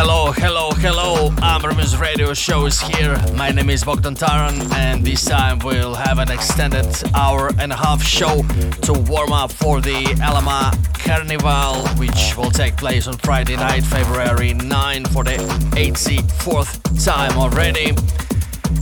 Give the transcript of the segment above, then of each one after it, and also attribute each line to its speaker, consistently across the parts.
Speaker 1: Hello, hello, hello. Amber Muse Radio show is here. My name is Bogdan Taran, and this time we'll have an extended hour and a half show to warm up for the Alama Carnival, which will take place on Friday night, February 9, for the 84th time already.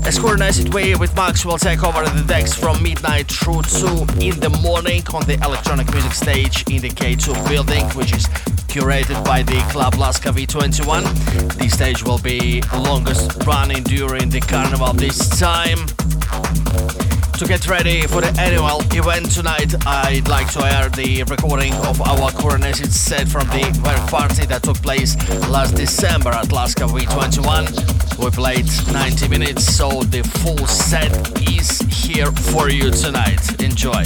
Speaker 1: As coordinated way with Max will take over the decks from midnight through 2 in the morning on the electronic music stage in the K2 building, which is curated by the Club Laska V21. The stage will be longest running during the carnival this time. To get ready for the annual event tonight, I'd like to air the recording of our Queer On Acid set from the party that took place last December at Laska V21. We played 90 minutes, so the full set is here for you tonight. Enjoy.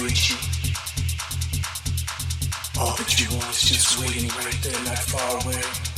Speaker 1: you. All that you want is just waiting right there, not far away.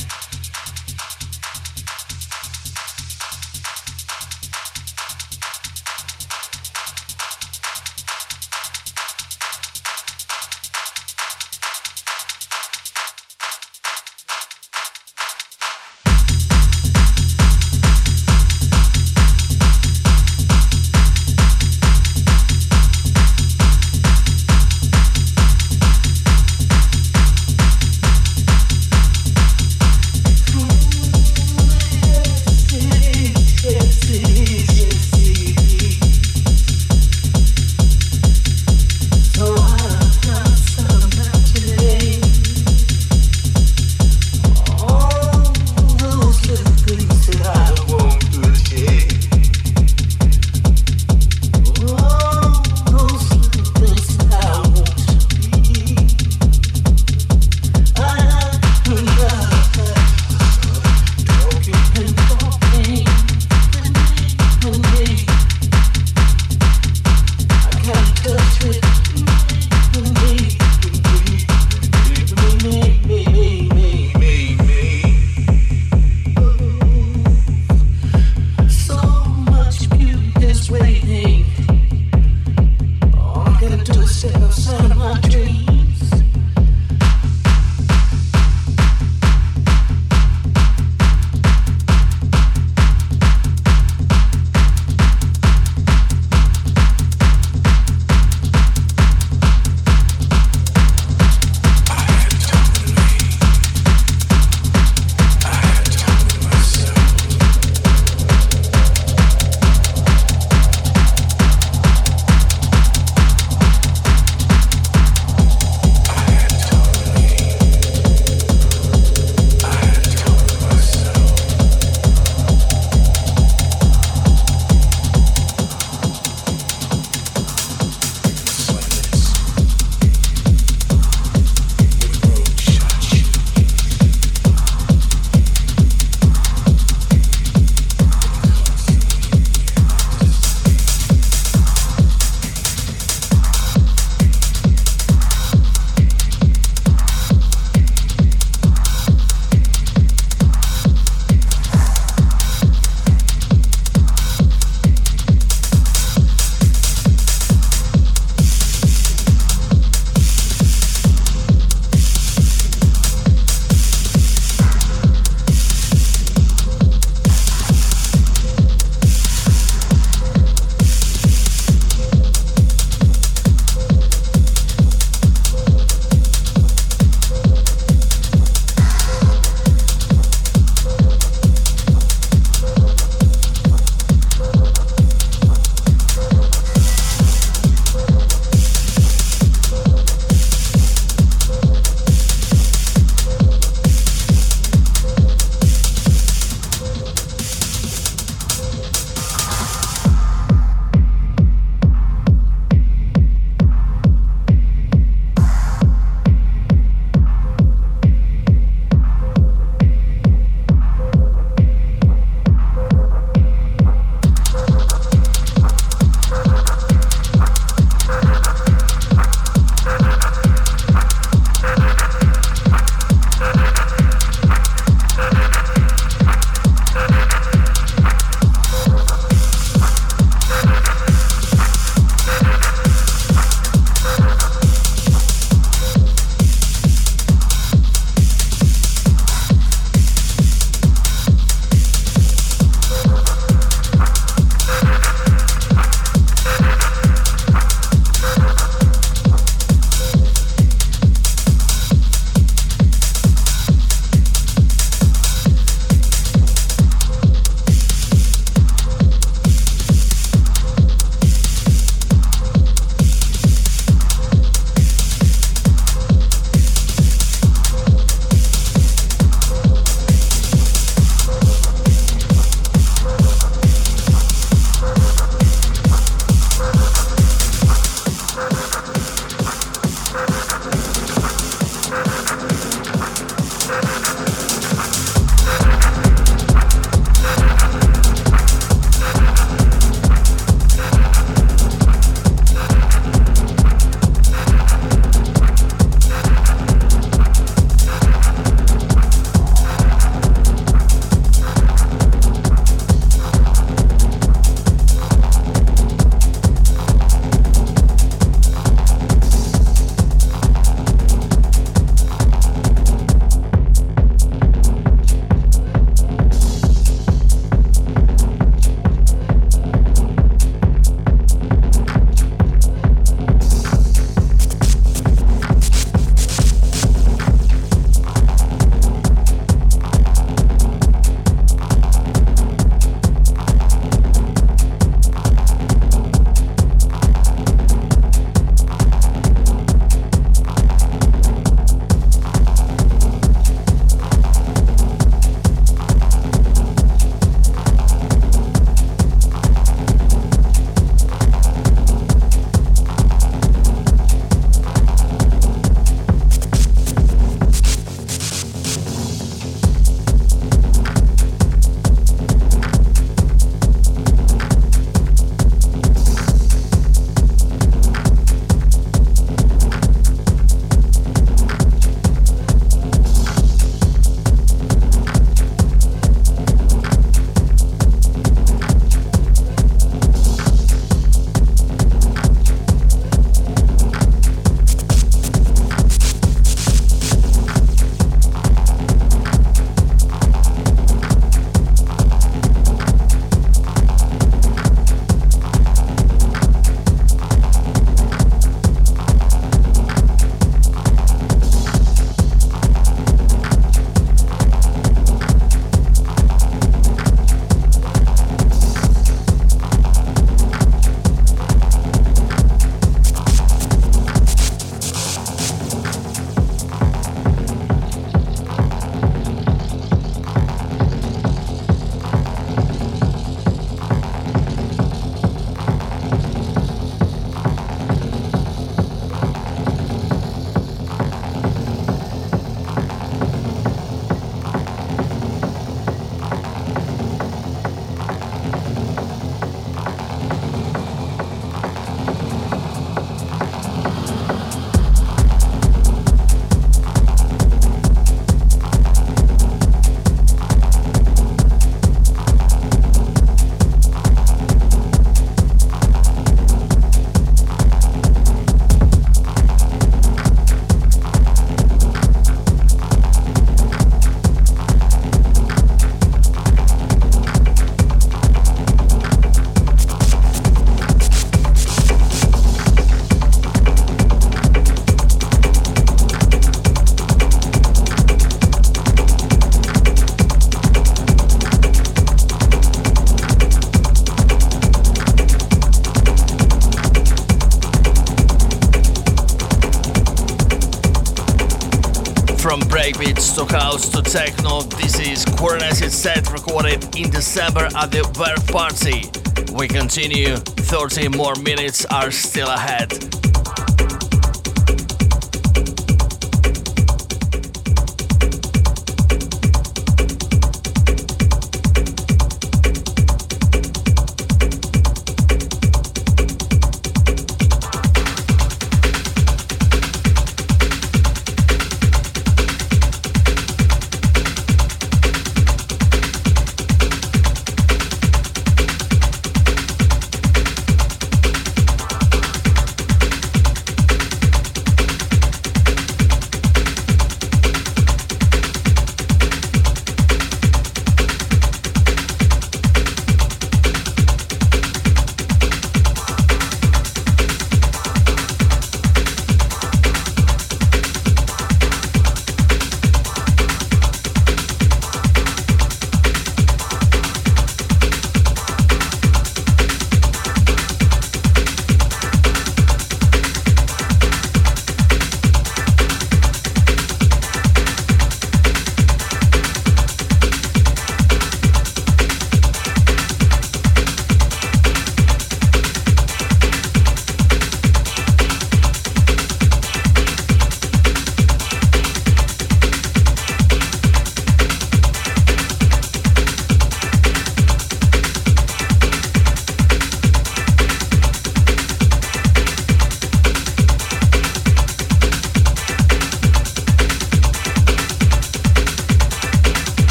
Speaker 1: House to techno. This is Queer set recorded in December at the WERK Party. We continue, 30 more minutes are still ahead.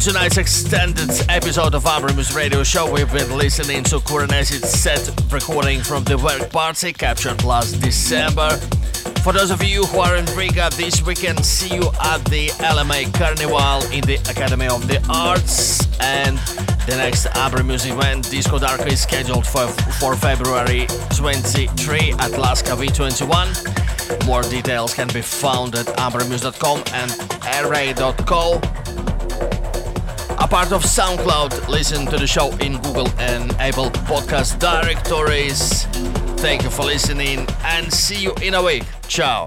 Speaker 1: Tonight's extended episode of Amber Radio Show, we've been listening to Queer On Acid's set recording from the WERK party captured last December. For those of you who are in Riga this weekend, see you at the LMA Carnival in the Academy of the Arts. And the next Amber Muse event, Disco Dark, is scheduled for, for February 23 at Laska V21. More details can be found at ambermuse.com and ra.co part of SoundCloud. Listen to the show in Google and Apple podcast directories. Thank you for listening and see you in a week. Ciao.